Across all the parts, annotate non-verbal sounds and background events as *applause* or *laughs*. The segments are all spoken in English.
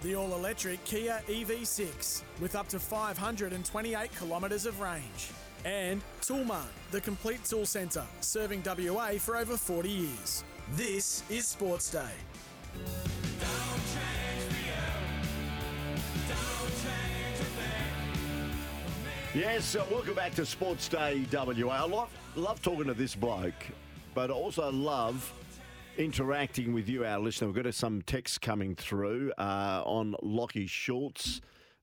The all electric Kia EV6 with up to 528 kilometres of range. And Toolmart, the complete tool centre, serving WA for over 40 years. This is Sports Day. Yes, uh, welcome back to Sports Day WA. I love, love talking to this bloke, but I also love interacting with you, our listener. We've got some texts coming through uh, on Lachie Schultz,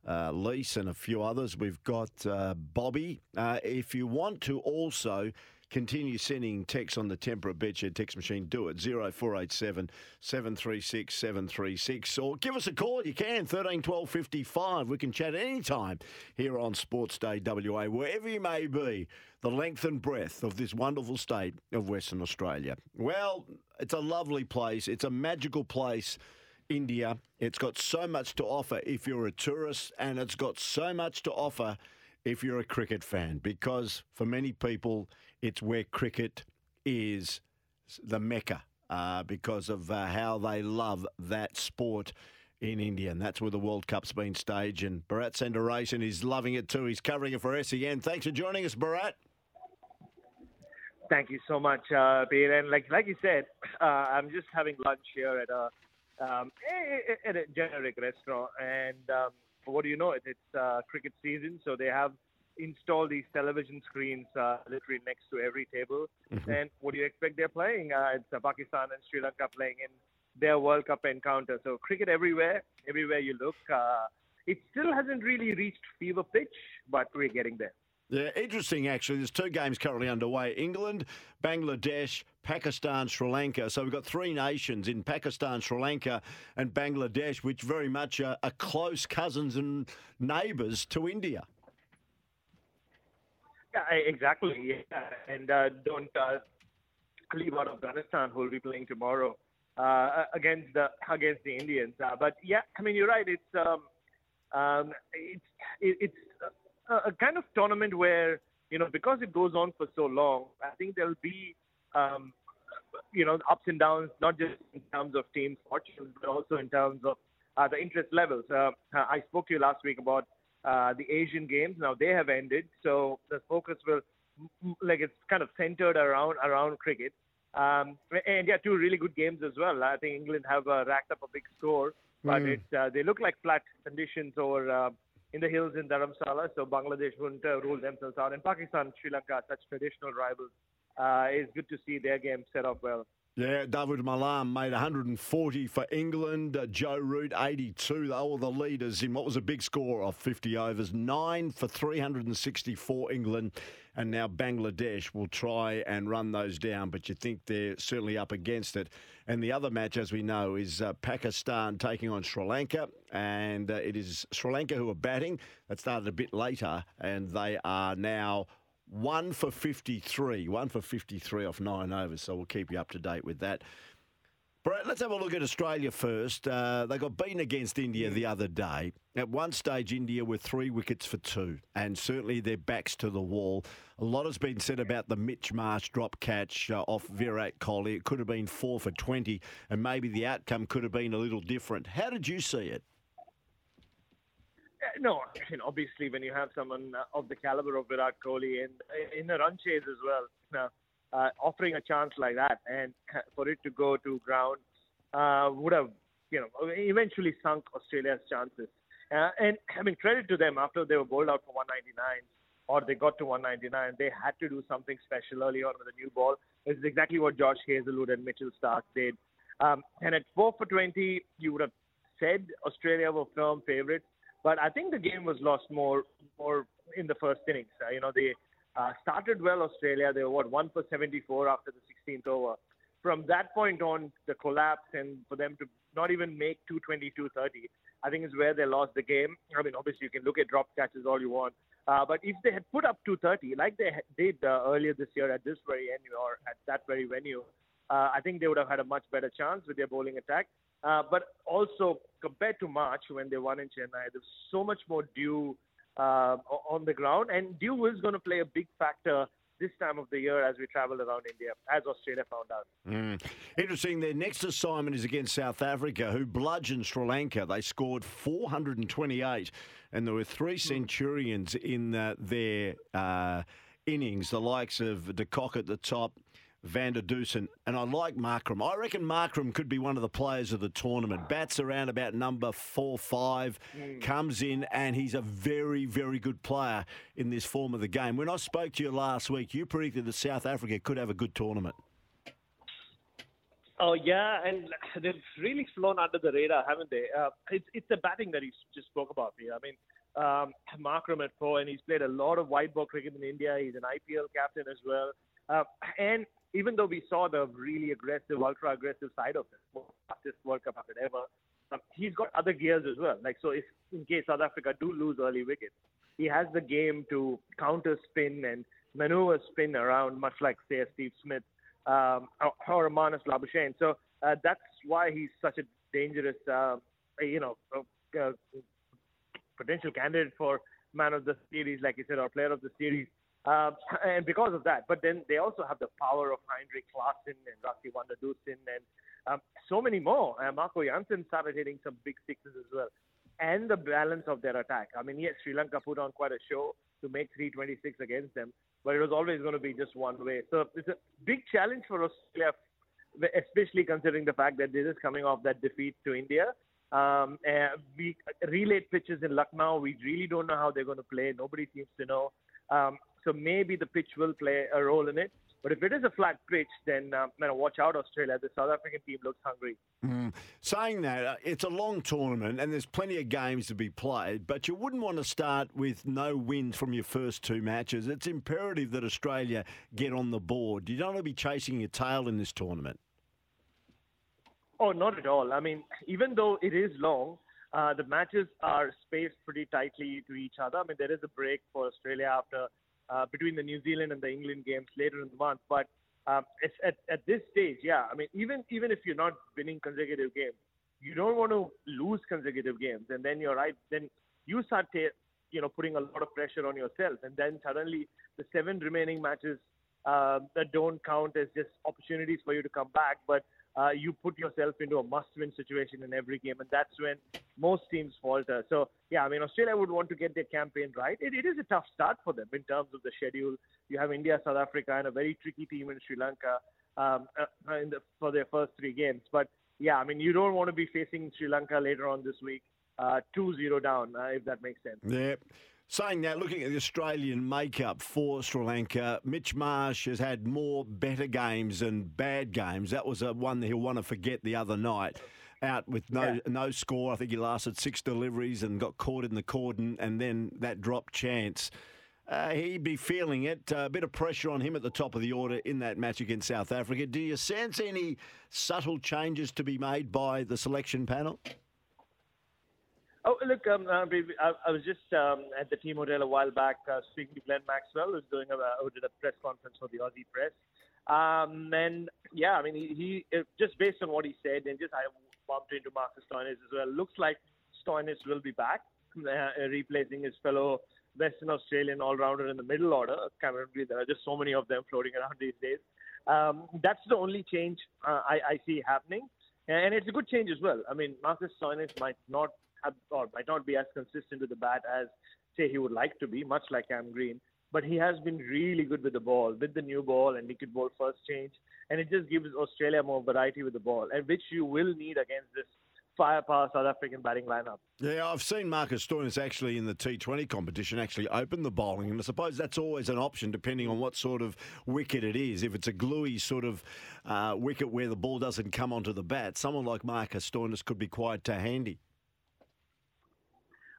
uh, Lease, and a few others. We've got uh, Bobby. Uh, if you want to also continue sending texts on the Temperate Bedshed text machine, do it 0487 736 736 or give us a call. You can 13 12 55. We can chat anytime here on Sports Day WA, wherever you may be, the length and breadth of this wonderful state of Western Australia. Well, it's a lovely place, it's a magical place. India. It's got so much to offer if you're a tourist, and it's got so much to offer if you're a cricket fan, because for many people, it's where cricket is the mecca uh, because of uh, how they love that sport in India. And that's where the World Cup's been staged. And Bharat Sundaresan is loving it too. He's covering it for SEN. Thanks for joining us, Bharat. Thank you so much, uh, Peter. And like like you said, uh, I'm just having lunch here at a um, a generic restaurant, and um, what do you know? It's uh, cricket season, so they have installed these television screens uh, literally next to every table. Mm-hmm. And what do you expect they're playing? Uh, it's uh, Pakistan and Sri Lanka playing in their World Cup encounter. So cricket everywhere, everywhere you look. Uh, it still hasn't really reached fever pitch, but we're getting there. Yeah, interesting actually. There's two games currently underway England, Bangladesh, Pakistan, Sri Lanka. So we've got three nations in Pakistan, Sri Lanka, and Bangladesh, which very much are, are close cousins and neighbours to India. Yeah, exactly. Yeah. And uh, don't uh, leave out Afghanistan, who will be playing tomorrow uh, against the against the Indians. Uh, but yeah, I mean you're right. It's um, um, it's it, it's a, a kind of tournament where you know because it goes on for so long, I think there'll be um, you know ups and downs, not just in terms of team fortunes, but also in terms of uh, the interest levels. Uh, I spoke to you last week about uh, the Asian Games. Now they have ended, so the focus will like it's kind of centered around around cricket. Um, and yeah, two really good games as well. I think England have uh, racked up a big score, but Mm. it, uh, they look like flat conditions over uh, in the hills in Dharamsala, so Bangladesh wouldn't uh, rule themselves out. And Pakistan, Sri Lanka, such traditional rivals, uh, it's good to see their game set up well. Yeah, Dawid Malan made 140 for England. Uh, Joe Root 82. They were the leaders in what was a big score of 50 overs. Nine for 364 England. And now Bangladesh will try and run those down, but you think they're certainly up against it. And the other match, as we know, is uh, Pakistan taking on Sri Lanka. And uh, it is Sri Lanka who are batting. That started a bit later, and they are now one for 53. One for 53 off nine overs. So we'll keep you up to date with that. Bharat, let's have a look at Australia first. Uh, they got beaten against India the other day. At one stage, India were three wickets for two, and certainly their backs to the wall. A lot has been said about the Mitch Marsh drop catch uh, off Virat Kohli. It could have been four for 20, and maybe the outcome could have been a little different. How did you see it? Uh, No, obviously, when you have someone uh, of the caliber of Virat Kohli and uh, in the run chase as well, now, uh, offering a chance like that and *laughs* for it to go to ground uh, would have, you know, eventually sunk Australia's chances. Uh, and *clears throat* I mean, credit to them after they were bowled out for 199 or they got to 199, they had to do something special early on with a new ball. This is exactly what Josh Hazlewood and Mitchell Starc did. Um, and at 4 for 20, you would have said Australia were firm favourites. But I think the game was lost more more in the first innings. Uh, you know, they uh, started well, Australia. They were, what, 1 for 74 after the 16th over. from that point on, the collapse and for them to not even make 220, 230, I think is where they lost the game. I mean, obviously you can look at drop catches all you want, uh, but if they had put up 230 like they did uh, earlier this year at this very venue or at that very venue, uh, I think they would have had a much better chance with their bowling attack. Uh, but also compared to March when they won in Chennai, there's so much more dew uh, on the ground, and dew is going to play a big factor this time of the year as we travel around India, as Australia found out. Mm. Interesting. Their next assignment is against South Africa, who bludgeoned Sri Lanka. They scored 428, and there were three centurions in uh, their uh, innings, the likes of De Kock at the top, van der Dussen, and I like Markram. I reckon Markram could be one of the players of the tournament. Bats around about number four, five, mm. comes in, and he's a very, very good player in this form of the game. When I spoke to you last week, you predicted that South Africa could have a good tournament. Oh yeah, and they've really flown under the radar, haven't they? Uh, it's it's the batting that he just spoke about here. I mean, um, Markram at four, and he's played a lot of white ball cricket in India. He's an IPL captain as well, uh, and even though we saw the really aggressive, ultra aggressive side of it, fastest World Cup after ever, he's got other gears as well. Like so, if in case South Africa do lose early wickets, he has the game to counter spin and maneuver spin around, much like say Steve Smith um, or, a Marnus Labuschagne. So uh, that's why he's such a dangerous, uh, you know, uh, uh, potential candidate for man of the series, like you said, or player of the series. Uh, and because of that, but then they also have the power of Heinrich Klaasen and Rassie van der and um, so many more. Uh, Marco Jansen started hitting some big sixes as well. And the balance of their attack. I mean, yes, Sri Lanka put on quite a show to make 326 against them, but it was always going to be just one way. So it's a big challenge for Australia, especially considering the fact that this is coming off that defeat to India. Um, we relayed pitches in Lucknow. We really don't know how they're going to play. Nobody seems to know. Um, so maybe the pitch will play a role in it. But if it is a flat pitch, then uh, man, watch out, Australia. The South African team looks hungry. Mm. Saying that, uh, it's a long tournament and there's plenty of games to be played, but you wouldn't want to start with no wins from your first two matches. It's imperative that Australia get on the board. You don't want to be chasing your tail in this tournament. Oh, not at all. I mean, even though it is long, uh, the matches are spaced pretty tightly to each other. I mean, there is a break for Australia after uh, between the New Zealand and the England games later in the month. But um, at, at this stage, yeah, I mean, even even if you're not winning consecutive games, you don't want to lose consecutive games, and then you're right. Then you start, ta- you know, putting a lot of pressure on yourself, and then suddenly the seven remaining matches uh, that don't count as just opportunities for you to come back, but uh, you put yourself into a must-win situation in every game, and that's when most teams falter. So, yeah, I mean, Australia would want to get their campaign right. It, it is a tough start for them in terms of the schedule. You have India, South Africa, and a very tricky team in Sri Lanka um, uh, in the, for their first three games. But yeah, I mean, you don't want to be facing Sri Lanka later on this week, uh, 2-0 down, uh, if that makes sense. Yeah. Saying that, looking at the Australian makeup for Sri Lanka, Mitch Marsh has had more better games than bad games. That was a one that he'll want to forget the other night. Out with no yeah. no score. I think he lasted six deliveries and got caught in the cordon, and then that dropped chance. Uh, he'd be feeling it. Uh, a bit of pressure on him at the top of the order in that match against South Africa. Do you sense any subtle changes to be made by the selection panel? Oh, look, um, uh, I, I was just um, at the team hotel a while back uh, speaking to Glenn Maxwell, who's doing a, who did a press conference for the Aussie press. Um, and yeah, I mean, he, he just based on what he said, and just I bumped into Marcus Stoinis as well. Looks like Stoinis will be back, uh, replacing his fellow Western Australian all-rounder in the middle order. Currently, there are just so many of them floating around these days. Um, that's the only change uh, I, I see happening, and it's a good change as well. I mean, Marcus Stoinis might not or might not be as consistent with the bat as, say, he would like to be, much like Cam Green. But he has been really good with the ball, with the new ball, and could bowl first change. And it just gives Australia more variety with the ball, and which you will need against this firepower South African batting lineup. Yeah, I've seen Marcus Stoinis actually in the T20 competition actually open the bowling, and I suppose that's always an option depending on what sort of wicket it is. If it's a gluey sort of uh, wicket where the ball doesn't come onto the bat, someone like Marcus Stoinis could be quite uh, handy.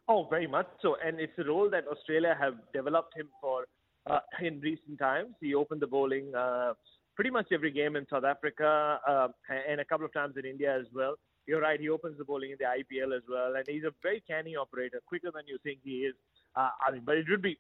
Oh, very much so. And it's a role that Australia have developed him for uh, in recent times. He opened the bowling uh, pretty much every game in South Africa uh, and a couple of times in India as well. You're right. He opens the bowling in the IPL as well, and he's a very canny operator, quicker than you think he is. Uh, I mean, but it would be,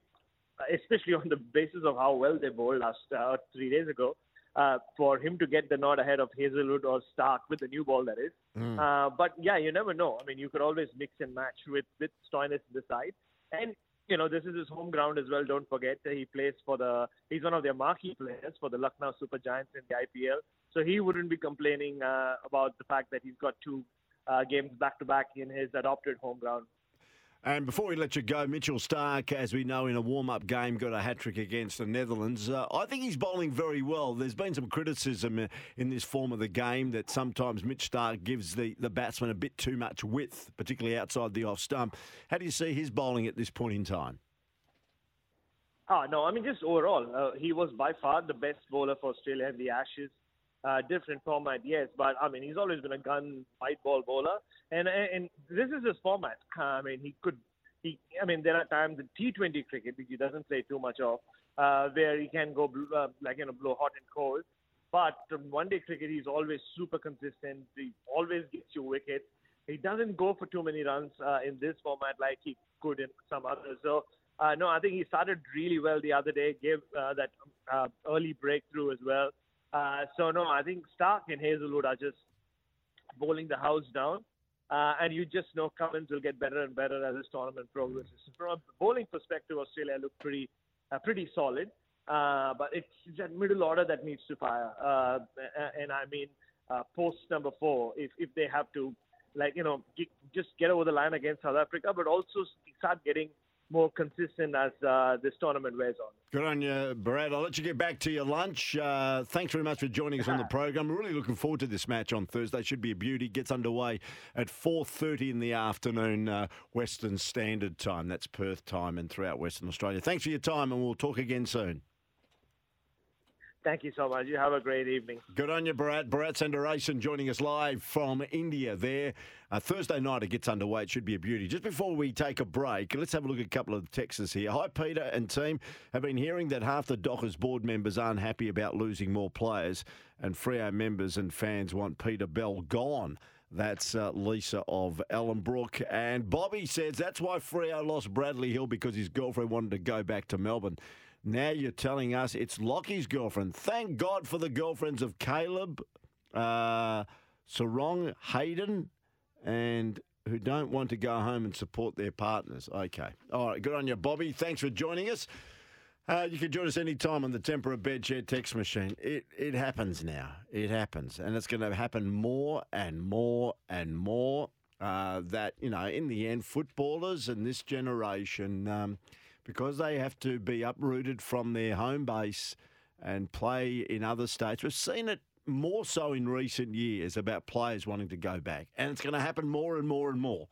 especially on the basis of how well they bowled last uh, three days ago, uh, for him to get the nod ahead of Hazlewood or Starc with the new ball, that is. Mm. Uh, but yeah, you never know. I mean, you could always mix and match with with Stoinis in the side, and you know this is his home ground as well. Don't forget that he plays for the he's one of their marquee players for the Lucknow Super Giants in the IPL. So he wouldn't be complaining uh, about the fact that he's got two uh, games back to back in his adopted home ground. And before we let you go, Mitchell Starc, as we know, in a warm up game, got a hat trick against the Netherlands. Uh, I think he's bowling very well. There's been some criticism uh, in this form of the game that sometimes Mitch Starc gives the, the batsman a bit too much width, particularly outside the off stump. How do you see his bowling at this point in time? Oh, no, I mean, just overall, uh, he was by far the best bowler for Australia in the Ashes uh, different format, yes, but I mean he's always been a gun white ball bowler, and and this is his format. I mean he could, he I mean there are times in T20 cricket which he doesn't play too much of, uh, where he can go uh, like you know blow hot and cold, but one day cricket he's always super consistent. He always gets you wickets. He doesn't go for too many runs uh, in this format like he could in some others. So. Uh, no, I think he started really well the other day. Gave uh, that uh, early breakthrough as well. Uh, so no, I think Starc and Hazlewood are just bowling the house down. Uh, and you just know Cummins will get better and better as this tournament progresses. From a bowling perspective, Australia look pretty, uh, pretty solid. Uh, but it's that middle order that needs to fire. Uh, and I mean, post number four, if if they have to, like you know, just get over the line against South Africa, but also start getting more consistent as uh, this tournament wears on. Good on you, Bharat. I'll let you get back to your lunch. Uh, thanks very much for joining us on the *laughs* program. We're really looking forward to this match on Thursday. Should be a beauty. Gets underway at 4.30 in the afternoon, uh, Western Standard Time. That's Perth time and throughout Western Australia. Thanks for your time, and we'll talk again soon. Thank you so much. You have a great evening. Good on you, Bharat. Bharat Sundaresan joining us live from India there. Uh, Thursday night it gets underway. It should be a beauty. Just before we take a break, let's have a look at a couple of the texts here. Hi, Peter and team. Have been hearing that half the Dockers board members aren't happy about losing more players, and Freo members and fans want Peter Bell gone. That's uh, Lisa of Ellenbrook. And Bobby says that's why Freo lost Bradley Hill because his girlfriend wanted to go back to Melbourne. Now you're telling us it's Lockie's girlfriend. Thank God for the girlfriends of Caleb, uh, Serong, Hayden, and who don't want to go home and support their partners. Okay. All right. Good on you, Bobby. Thanks for joining us. Uh, you can join us anytime on the Tempera Bedshed text machine. It it happens now. It happens, and it's going to happen more and more and more. Uh, that you know, in the end, footballers and this generation. Um, because they have to be uprooted from their home base and play in other states. We've seen it more so in recent years about players wanting to go back, and it's going to happen more and more and more.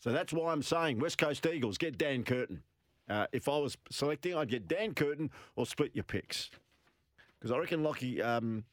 So that's why I'm saying West Coast Eagles get Dan Curtin. Uh, if I was selecting, I'd get Dan Curtin or split your picks because I reckon Lockie um,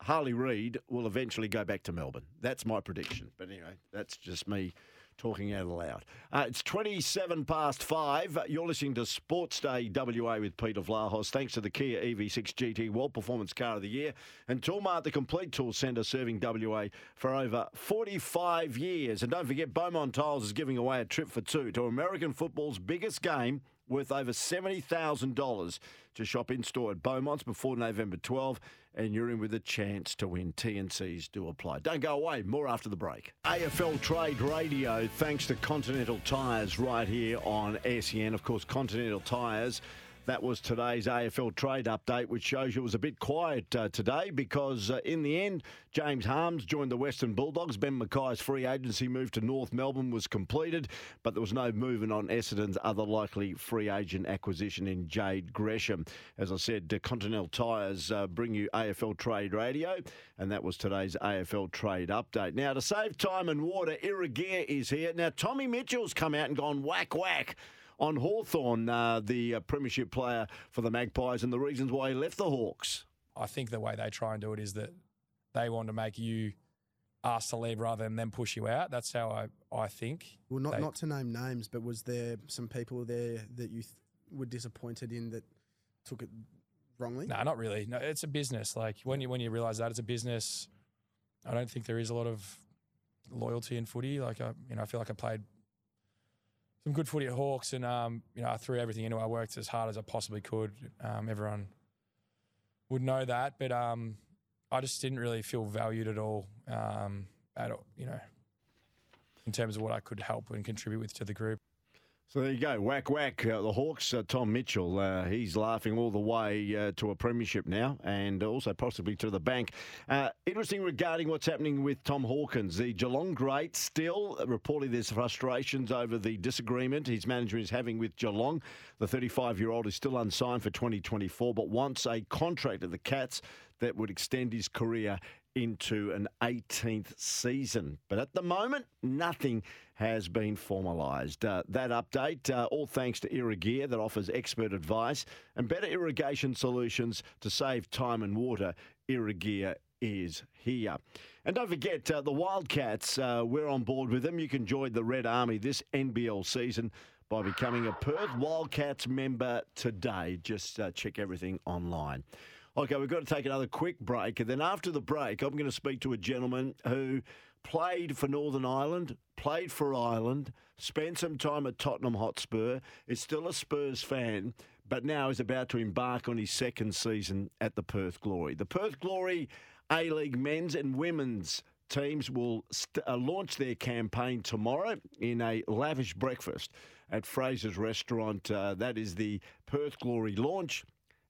Harley Reid will eventually go back to Melbourne. That's my prediction. But anyway, that's just me talking out loud. Uh, it's 27 past five. You're listening to Sports Day WA with Peter Vlahos. Thanks to the Kia EV6 GT World Performance Car of the Year and Toolmart, the complete tool centre serving WA for over 45 years. And don't forget, Beaumont Tiles is giving away a trip for two to American football's biggest game worth over $70,000 to shop in store at Beaumont's before November 12, and you're in with a chance to win. TNCs do apply. Don't go away. More after the break. AFL Trade Radio, thanks to Continental Tyres right here on SEN. Of course, Continental Tyres that was today's AFL trade update, which shows you it was a bit quiet uh, today because uh, in the end, James Harmes joined the Western Bulldogs. Ben McKay's free agency move to North Melbourne was completed, but there was no movement on Essendon's other likely free agent acquisition in Jade Gresham. As I said, Continental Tyres uh, bring you AFL Trade Radio, and that was today's AFL Trade update. Now, to save time and water, Irrigear is here. Now, Tommy Mitchell's come out and gone whack whack on Hawthorn, uh, the uh, premiership player for the Magpies, and the reasons why he left the Hawks. I think the way they try and do it is that they want to make you ask to leave rather than them push you out. That's how I, I think. Well, not they, not to name names, but was there some people there that you th- were disappointed in that took it wrongly? No, not really. No, it's a business. Like when you when you realise that it's a business, I don't think there is a lot of loyalty in footy. Like I, you know, I feel like I played some good footy at Hawks, and um, you know, I threw everything into. it. I worked as hard as I possibly could. Um, everyone would know that, but um, I just didn't really feel valued at all. Um, at you know, in terms of what I could help and contribute with to the group. So there you go, whack whack. Uh, the Hawks, uh, Tom Mitchell, uh, he's laughing all the way uh, to a premiership now, and also possibly to the bank. Uh, interesting regarding what's happening with Tom Hawkins, the Geelong great, still reporting there's frustrations over the disagreement his management is having with Geelong. The 35-year-old is still unsigned for 2024, but wants a contract at the Cats that would extend his career into an 18th season. But at the moment, nothing has been formalised. Uh, that update, uh, all thanks to Irrigear, that offers expert advice and better irrigation solutions to save time and water. Irrigear is here. And don't forget, uh, the Wildcats, uh, we're on board with them. You can join the Red Army this NBL season by becoming a Perth Wildcats member today. Just uh, check everything online. Okay, we've got to take another quick break. And then after the break, I'm going to speak to a gentleman who played for Northern Ireland, played for Ireland, spent some time at Tottenham Hotspur, is still a Spurs fan, but now is about to embark on his second season at the Perth Glory. The Perth Glory A League men's and women's teams will st- uh, launch their campaign tomorrow in a lavish breakfast at Fraser's Restaurant. Uh, that is the Perth Glory launch.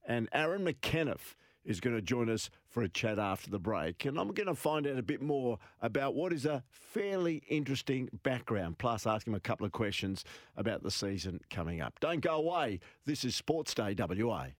And Aaron McEneff is going to join us for a chat after the break. And I'm going to find out a bit more about what is a fairly interesting background, plus ask him a couple of questions about the season coming up. Don't go away. This is Sports Day WA.